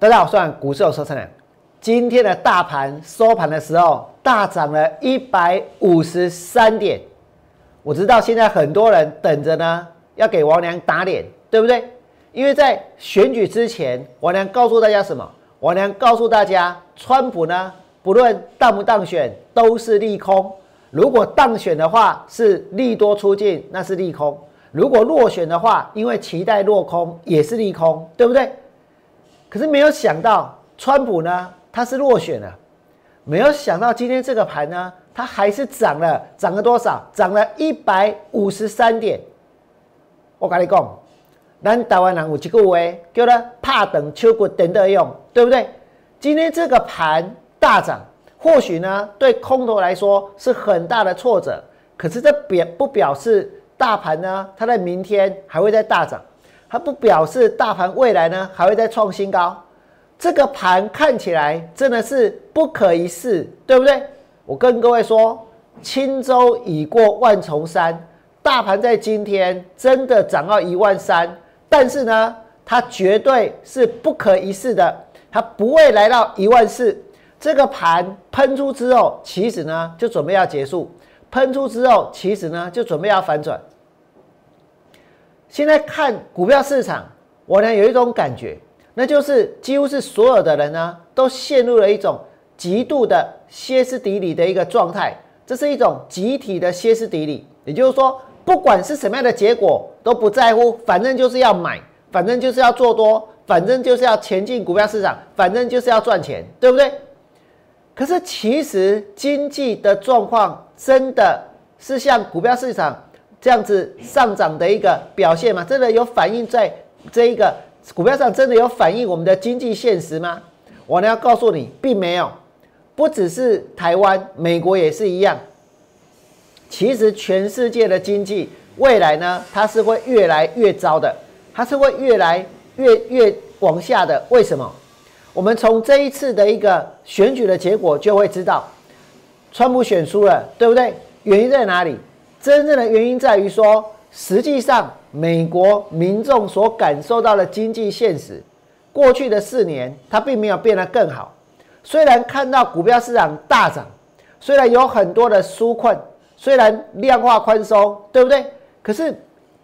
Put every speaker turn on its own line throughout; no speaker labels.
大家好，我是股市有收成人。今天的大盘收盘的时候大涨了一百五十三点。我知道现在很多人等着呢，要给王良打脸，对不对？因为在选举之前，王良告诉大家什么？王良告诉大家，川普呢，不论当不当选，都是利空。如果当选的话，是利多出尽，那是利空；如果落选的话，因为期待落空，也是利空，对不对？可是没有想到，川普呢，他是落选了。没有想到今天这个盘呢，它还是涨了，涨了多少？涨了一百五十三点。我跟你讲，咱台湾人有一句话叫做“怕等秋骨等得用”，对不对？今天这个盘大涨，或许呢，对空头来说是很大的挫折。可是这表不表示大盘呢，它在明天还会再大涨？它不表示大盘未来呢还会再创新高，这个盘看起来真的是不可一世，对不对？我跟各位说，轻舟已过万重山，大盘在今天真的涨到一万三，但是呢，它绝对是不可一世的，它不会来到一万四。这个盘喷出之后，其实呢就准备要结束，喷出之后，其实呢就准备要反转。现在看股票市场，我呢有一种感觉，那就是几乎是所有的人呢都陷入了一种极度的歇斯底里的一个状态。这是一种集体的歇斯底里，也就是说，不管是什么样的结果都不在乎，反正就是要买，反正就是要做多，反正就是要前进股票市场，反正就是要赚钱，对不对？可是其实经济的状况真的是像股票市场。这样子上涨的一个表现吗？真的有反映在这一个股票上？真的有反映我们的经济现实吗？我呢要告诉你，并没有。不只是台湾，美国也是一样。其实全世界的经济未来呢，它是会越来越糟的，它是会越来越越往下的。为什么？我们从这一次的一个选举的结果就会知道，川普选输了，对不对？原因在哪里？真正的原因在于说，实际上美国民众所感受到的经济现实，过去的四年它并没有变得更好。虽然看到股票市场大涨，虽然有很多的纾困，虽然量化宽松，对不对？可是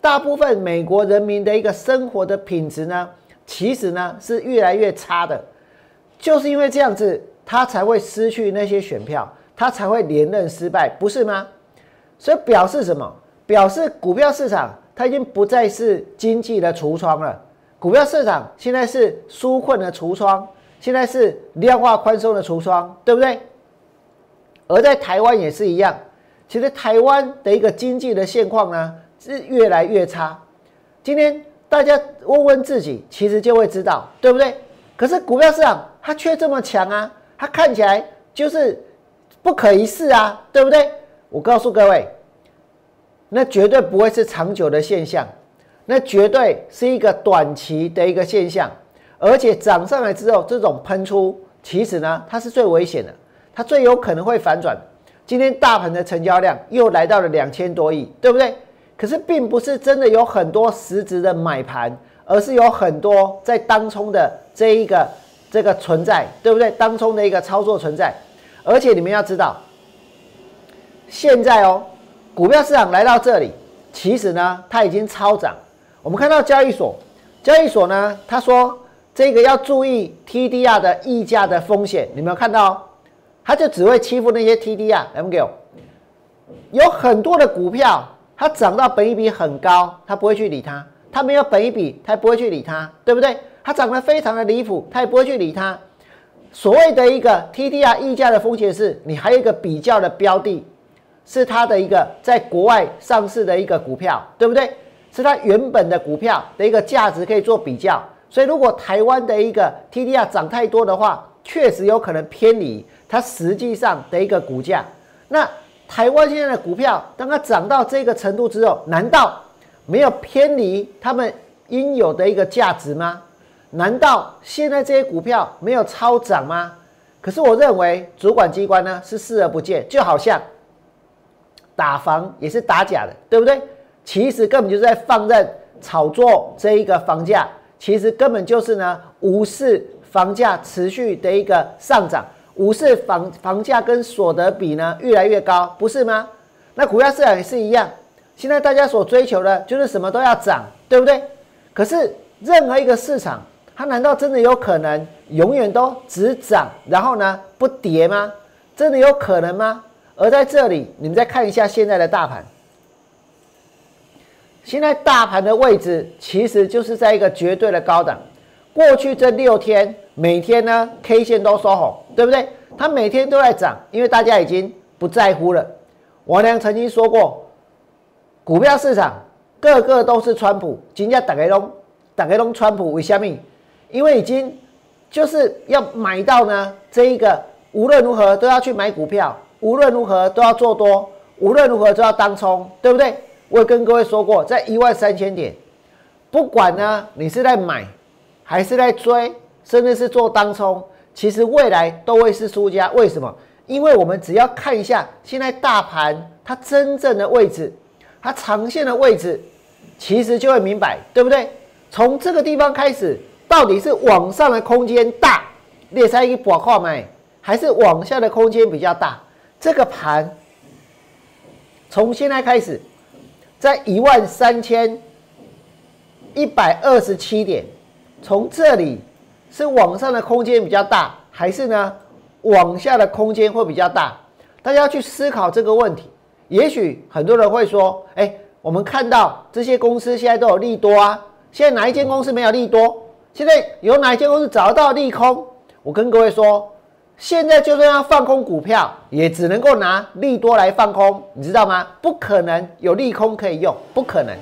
大部分美国人民的一个生活的品质呢，其实呢是越来越差的。就是因为这样子，他才会失去那些选票，他才会连任失败，不是吗？所以表示什么？表示股票市场它已经不再是经济的橱窗了，股票市场现在是纾困的橱窗，现在是量化宽松的橱窗，对不对？而在台湾也是一样，其实台湾的一个经济的现况呢是越来越差。今天大家问问自己，其实就会知道，对不对？可是股票市场它却这么强啊，它看起来就是不可一世啊，对不对？我告诉各位，那绝对不会是长久的现象，那绝对是一个短期的一个现象，而且涨上来之后，这种喷出，其实呢，它是最危险的，它最有可能会反转。今天大盘的成交量又来到了两千多亿，对不对？可是并不是真的有很多实质的买盘，而是有很多在当冲的这一个这个存在，对不对？当冲的一个操作存在，而且你们要知道。现在哦，股票市场来到这里，其实呢，它已经超涨。我们看到交易所，交易所呢，他说这个要注意 TDR 的溢价的风险。你们有看到？他就只会欺负那些 TDR。M G，有很多的股票，它涨到本一比很高，他不会去理它。它没有本一比，他不会去理它，对不对？它涨得非常的离谱，他也不会去理它。所谓的一个 TDR 溢价的风险是，你还有一个比较的标的。是它的一个在国外上市的一个股票，对不对？是它原本的股票的一个价值可以做比较。所以如果台湾的一个 TDR 涨太多的话，确实有可能偏离它实际上的一个股价。那台湾现在的股票，当它涨到这个程度之后，难道没有偏离他们应有的一个价值吗？难道现在这些股票没有超涨吗？可是我认为主管机关呢是视而不见，就好像。打房也是打假的，对不对？其实根本就是在放任炒作这一个房价，其实根本就是呢无视房价持续的一个上涨，无视房房价跟所得比呢越来越高，不是吗？那股票市场也是一样，现在大家所追求的就是什么都要涨，对不对？可是任何一个市场，它难道真的有可能永远都只涨，然后呢不跌吗？真的有可能吗？而在这里，你们再看一下现在的大盘。现在大盘的位置其实就是在一个绝对的高档。过去这六天，每天呢 K 线都收红，对不对？它每天都在涨，因为大家已经不在乎了。王良曾经说过，股票市场个个都是川普，今天打开龙，打开龙川普为虾米？因为已经就是要买到呢这一个，无论如何都要去买股票，无论如何都要做多，无论如何都要当冲，对不对？我也跟各位说过，在一万三千点，不管呢你是在买，还是在追，甚至是做当冲，其实未来都会是输家。为什么？因为我们只要看一下现在大盘它真正的位置，它长线的位置，其实就会明白，对不对？从这个地方开始，到底是往上的空间大，列三一博靠买，还是往下的空间比较大？这个盘从现在开始。在一万三千一百二十七点，从这里是往上的空间比较大，还是呢往下的空间会比较大？大家要去思考这个问题。也许很多人会说：“哎，我们看到这些公司现在都有利多啊，现在哪一间公司没有利多？现在有哪一间公司找到利空？”我跟各位说。现在就算要放空股票，也只能够拿利多来放空，你知道吗？不可能有利空可以用，不可能，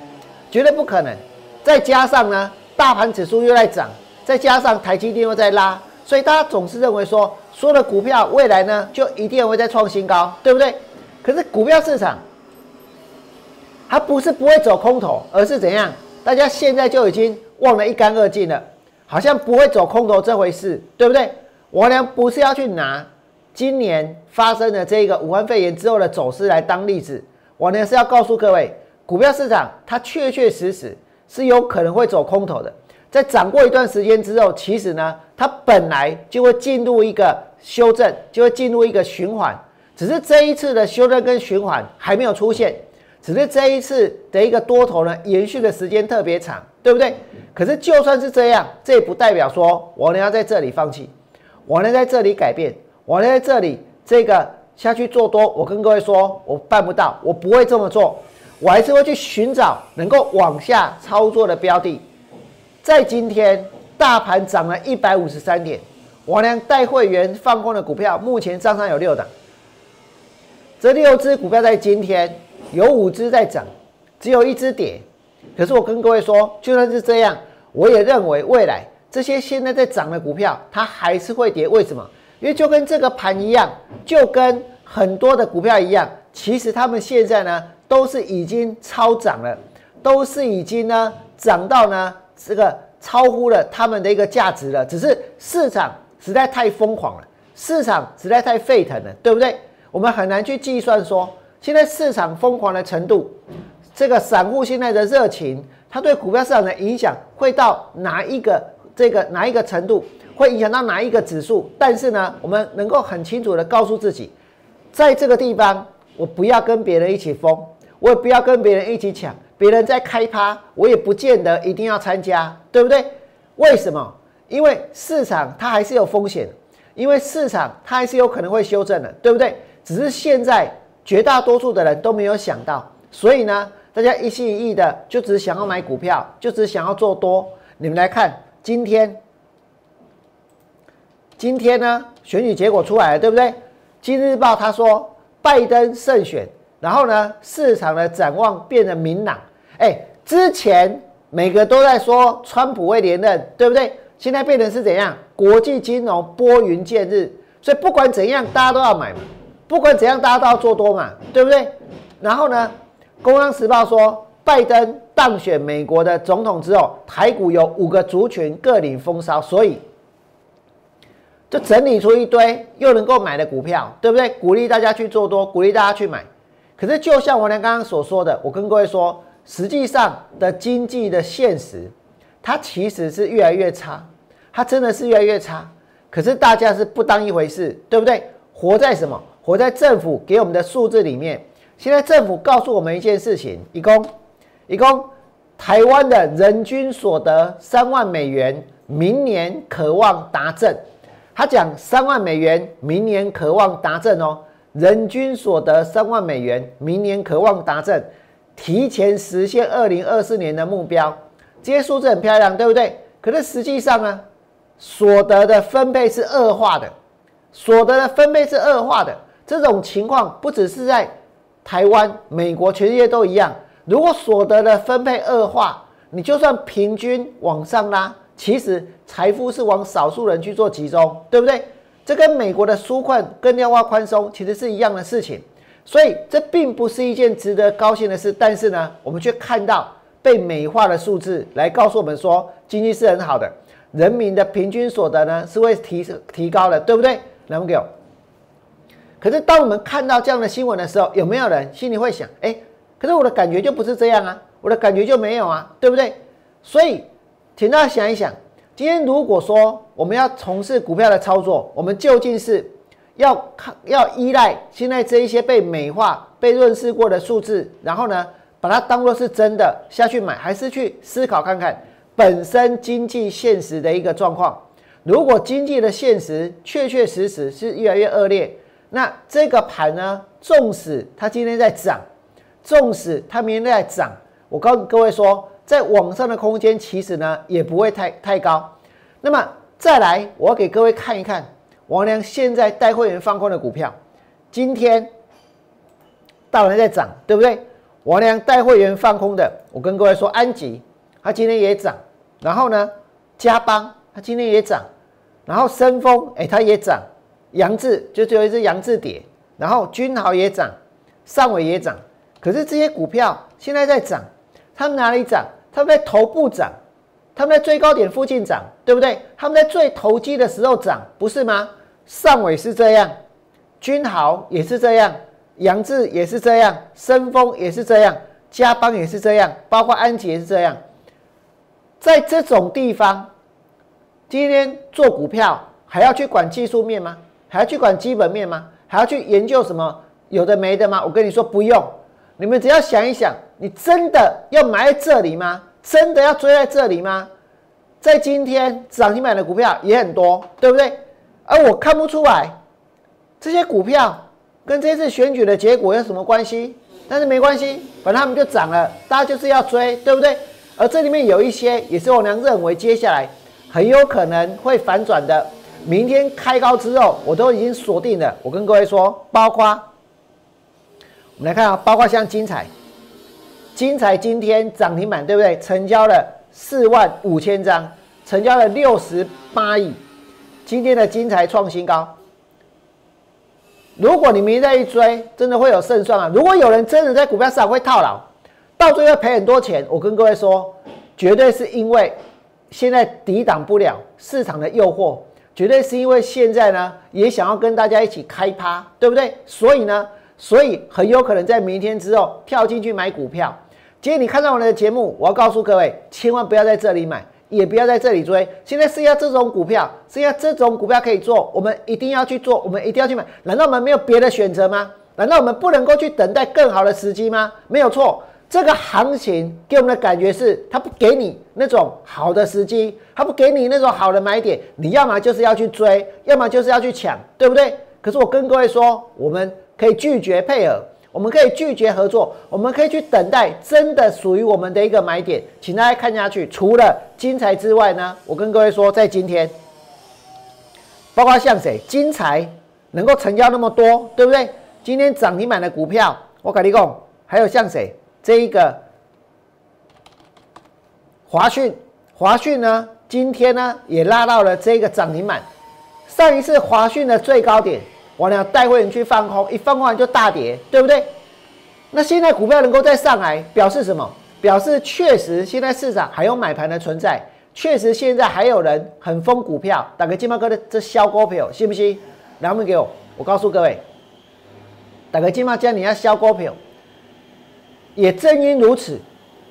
绝对不可能。再加上呢，大盘指数又在涨，再加上台积电又在拉，所以大家总是认为说，所有的股票未来呢就一定会再创新高，对不对？可是股票市场，它不是不会走空头，而是怎样？大家现在就已经忘得一干二净了，好像不会走空头这回事，对不对？我呢不是要去拿今年发生的这个武汉肺炎之后的走势来当例子，我呢是要告诉各位，股票市场它确确实实是有可能会走空头的。在涨过一段时间之后，其实呢它本来就会进入一个修正，就会进入一个循环。只是这一次的修正跟循环还没有出现，只是这一次的一个多头呢延续的时间特别长，对不对？可是就算是这样，这也不代表说我呢要在这里放弃。我能在这里改变，我能在这里这个下去做多。我跟各位说，我办不到，我不会这么做。我还是会去寻找能够往下操作的标的。在今天大盘涨了一百五十三点，我呢带会员放空的股票，目前账上有六档。这六只股票在今天有五只在涨，只有一只跌。可是我跟各位说，就算是这样，我也认为未来。这些现在在涨的股票，它还是会跌，为什么？因为就跟这个盘一样，就跟很多的股票一样，其实他们现在呢都是已经超涨了，都是已经呢涨到呢这个超乎了他们的一个价值了。只是市场实在太疯狂了，市场实在太沸腾了，对不对？我们很难去计算说，现在市场疯狂的程度，这个散户现在的热情，它对股票市场的影响会到哪一个？这个哪一个程度会影响到哪一个指数？但是呢，我们能够很清楚的告诉自己，在这个地方，我不要跟别人一起疯，我也不要跟别人一起抢。别人在开趴，我也不见得一定要参加，对不对？为什么？因为市场它还是有风险，因为市场它还是有可能会修正的，对不对？只是现在绝大多数的人都没有想到，所以呢，大家一心一意的就只想要买股票，就只想要做多。你们来看。今天，今天呢，选举结果出来了，对不对？今日报他说拜登胜选，然后呢，市场的展望变得明朗。哎，之前每个都在说川普会连任，对不对？现在变成是怎样？国际金融拨云见日，所以不管怎样，大家都要买嘛。不管怎样，大家都要做多嘛，对不对？然后呢，《工商时报》说。拜登当选美国的总统之后，台股有五个族群各领风骚，所以就整理出一堆又能够买的股票，对不对？鼓励大家去做多，鼓励大家去买。可是就像我刚刚所说的，我跟各位说，实际上的经济的现实，它其实是越来越差。它真的是越来越差。可是大家是不当一回事，对不对？活在什么？活在政府给我们的数字里面。现在政府告诉我们一件事情：一共，一共，台湾的人均所得三万美元，明年渴望达阵。他讲三万美元，明年渴望达阵哦。人均所得三万美元，明年渴望达阵，提前实现二零二四年的目标。这些数字很漂亮，对不对？可是实际上呢？所得的分配是恶化的，所得的分配是恶化的。这种情况不只是在台湾、美国，全世界都一样。如果所得的分配恶化，你就算平均往上拉，其实财富是往少数人去做集中，对不对？这跟美国的纾困、跟量化宽松其实是一样的事情。所以这并不是一件值得高兴的事。但是呢，我们却看到被美化的数字来告诉我们说，经济是很好的。人民的平均所得呢是会提提高的，对不对？来，我给我。可是当我们看到这样的新闻的时候，有没有人心里会想：哎，可是我的感觉就不是这样啊，我的感觉就没有啊，对不对？所以，请大家想一想，今天如果说我们要从事股票的操作，我们究竟是要看要依赖现在这一些被美化、被润饰过的数字，然后呢把它当做是真的下去买，还是去思考看看？本身经济现实的一个状况，如果经济的现实确确实实是越来越恶劣，那这个盘呢，纵使它今天在涨，纵使它明天在涨，我告诉各位说，在网上的空间其实呢也不会太太高。那么再来，我要给各位看一看王良现在带会员放空的股票，今天大盘在涨，对不对？王良带会员放空的，我跟各位说，安吉。它今天也涨，然后呢，嘉邦它今天也涨，然后深丰哎它也涨，杨志就最后一只杨志跌，然后君豪也涨，上伟也涨，可是这些股票现在在涨，他们哪里涨？他们在头部涨，他们在最高点附近涨，对不对？他们在最投机的时候涨，不是吗？上伟是这样，君豪也是这样，杨志也是这样，申丰也是这样，嘉邦也是这样，包括安吉也是这样。在这种地方，今天做股票还要去管技术面吗？还要去管基本面吗？还要去研究什么有的没的吗？我跟你说不用，你们只要想一想，你真的要买在这里吗？真的要追在这里吗？在今天涨停板的股票也很多，对不对？而我看不出来这些股票跟这次选举的结果有什么关系？但是没关系，反正他们就涨了，大家就是要追，对不对？而这里面有一些也是我娘认为接下来很有可能会反转的。明天开高之后，我都已经锁定了。我跟各位说，包括我们来看啊，包括像金彩，金彩今天涨停板对不对？成交了四万五千张，成交了六十八亿。今天的金彩创新高。如果你明天再一追，真的会有胜算啊！如果有人真的在股票市场会套牢。到最后赔很多钱，我跟各位说，绝对是因为现在抵挡不了市场的诱惑，绝对是因为现在呢也想要跟大家一起开趴，对不对？所以呢，所以很有可能在明天之后跳进去买股票。今天你看到我的节目，我要告诉各位，千万不要在这里买，也不要在这里追。现在剩下这种股票，剩下这种股票可以做，我们一定要去做，我们一定要去买。难道我们没有别的选择吗？难道我们不能够去等待更好的时机吗？没有错。这个行情给我们的感觉是，它不给你那种好的时机，它不给你那种好的买点，你要么就是要去追，要么就是要去抢，对不对？可是我跟各位说，我们可以拒绝配合，我们可以拒绝合作，我们可以去等待真的属于我们的一个买点。请大家看下去，除了金财之外呢，我跟各位说，在今天，包括像谁，金财能够成交那么多，对不对？今天涨停板的股票，我跟你讲，还有像谁？这一个华讯，华讯呢，今天呢也拉到了这个涨停板。上一次华讯的最高点，我俩带会员去放空，一放空完就大跌，对不对？那现在股票能够再上来，表示什么？表示确实现在市场还有买盘的存在，确实现在还有人很疯股票。打个金毛哥的这小股票，信不信？两分给我，我告诉各位，打个金毛哥，你要小股票。也正因如此，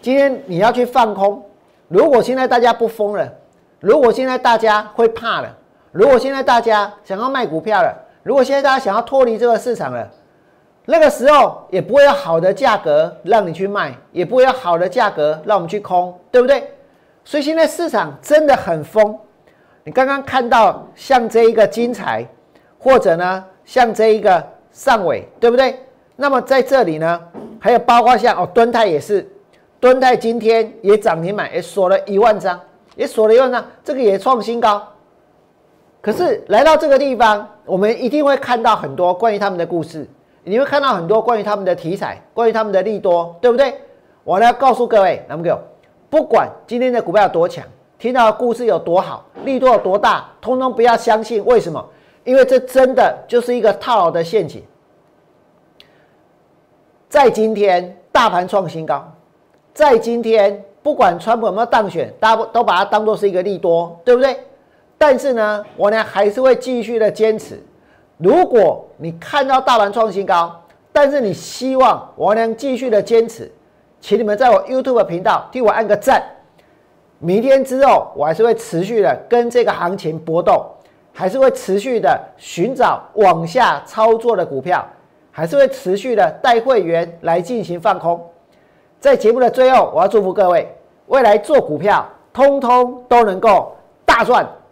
今天你要去放空。如果现在大家不疯了，如果现在大家会怕了，如果现在大家想要卖股票了，如果现在大家想要脱离这个市场了，那个时候也不会有好的价格让你去卖，也不会有好的价格让我们去空，对不对？所以现在市场真的很疯。你刚刚看到像这一个精彩，或者呢像这一个上尾，对不对？那么在这里呢，还有包括像哦敦泰也是，敦泰今天也涨停板，也锁了一万张。也锁了一万张，这个也创新高。可是来到这个地方，我们一定会看到很多关于他们的故事，你会看到很多关于他们的题材，关于他们的利多，对不对？我来告诉各位，那么哥，不管今天的股票有多强，听到的故事有多好，利多有多大，通通不要相信。为什么？因为这真的就是一个套牢的陷阱。在今天，大盘创新高，在今天。不管川普有没有当选，大家都把它当做是一个利多，对不对？但是呢，我呢还是会继续的坚持。如果你看到大盘创新高，但是你希望我能继续的坚持，请你们在我 YouTube 频道替我按个赞。明天之后，我还是会持续的跟这个行情搏斗，还是会持续的寻找往下操作的股票，还是会持续的带会员来进行放空。在节目的最后，我要祝福各位未来做股票，通通都能够大赚。